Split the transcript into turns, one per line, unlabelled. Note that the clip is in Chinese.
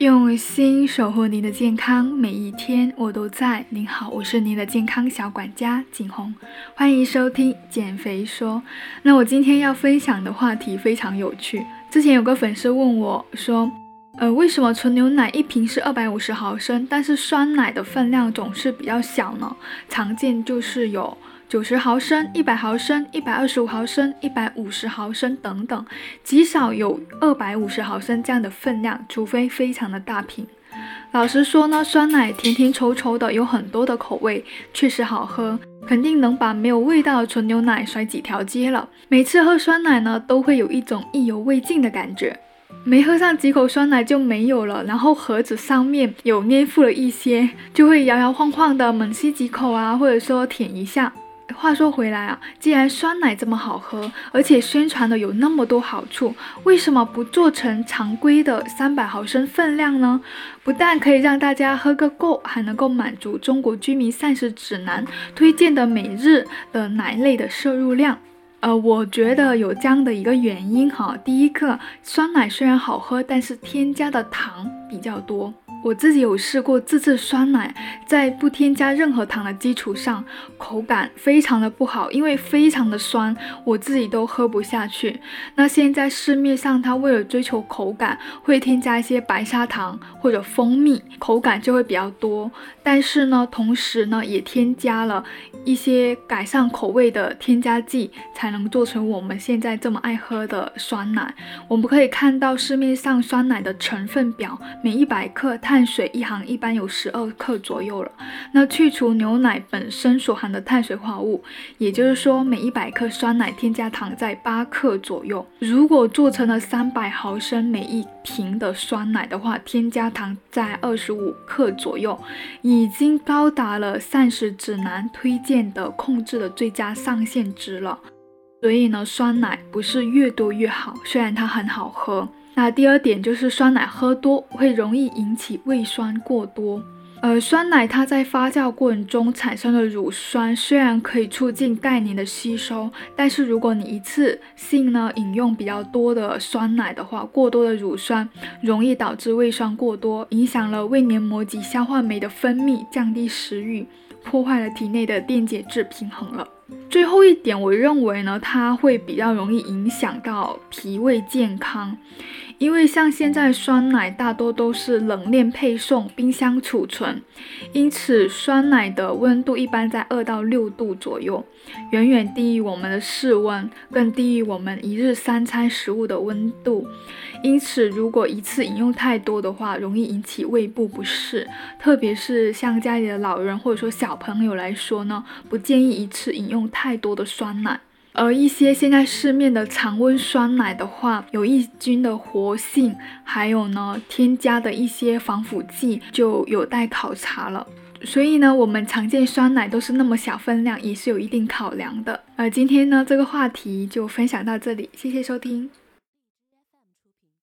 用心守护您的健康，每一天我都在。您好，我是您的健康小管家景红，欢迎收听减肥说。那我今天要分享的话题非常有趣。之前有个粉丝问我说，呃，为什么纯牛奶一瓶是二百五十毫升，但是酸奶的分量总是比较小呢？常见就是有。九十毫升、一百毫升、一百二十五毫升、一百五十毫升等等，极少有二百五十毫升这样的分量，除非非常的大瓶。老实说呢，酸奶甜甜稠稠的，有很多的口味，确实好喝，肯定能把没有味道的纯牛奶甩几条街了。每次喝酸奶呢，都会有一种意犹未尽的感觉，没喝上几口酸奶就没有了，然后盒子上面有粘附了一些，就会摇摇晃晃的猛吸几口啊，或者说舔一下。话说回来啊，既然酸奶这么好喝，而且宣传的有那么多好处，为什么不做成常规的三百毫升分量呢？不但可以让大家喝个够，还能够满足中国居民膳食指南推荐的每日的奶类的摄入量。呃，我觉得有这样的一个原因哈，第一个，酸奶虽然好喝，但是添加的糖比较多。我自己有试过自制酸奶，在不添加任何糖的基础上，口感非常的不好，因为非常的酸，我自己都喝不下去。那现在市面上，它为了追求口感，会添加一些白砂糖或者蜂蜜，口感就会比较多。但是呢，同时呢，也添加了一些改善口味的添加剂，才能做成我们现在这么爱喝的酸奶。我们可以看到市面上酸奶的成分表，每一百克它。碳水一行一般有十二克左右了。那去除牛奶本身所含的碳水化合物，也就是说每一百克酸奶添加糖在八克左右。如果做成了三百毫升每一瓶的酸奶的话，添加糖在二十五克左右，已经高达了膳食指南推荐的控制的最佳上限值了。所以呢，酸奶不是越多越好，虽然它很好喝。那第二点就是酸奶喝多会容易引起胃酸过多。呃，酸奶它在发酵过程中产生的乳酸，虽然可以促进钙磷的吸收，但是如果你一次性呢饮用比较多的酸奶的话，过多的乳酸容易导致胃酸过多，影响了胃黏膜及消化酶的分泌，降低食欲，破坏了体内的电解质平衡了。最后一点，我认为呢，它会比较容易影响到脾胃健康。因为像现在酸奶大多都是冷链配送、冰箱储存，因此酸奶的温度一般在二到六度左右，远远低于我们的室温，更低于我们一日三餐食物的温度。因此，如果一次饮用太多的话，容易引起胃部不适，特别是像家里的老人或者说小朋友来说呢，不建议一次饮用太多的酸奶。而一些现在市面的常温酸奶的话，有益菌的活性，还有呢添加的一些防腐剂，就有待考察了。所以呢，我们常见酸奶都是那么小分量，也是有一定考量的。呃，今天呢这个话题就分享到这里，谢谢收听。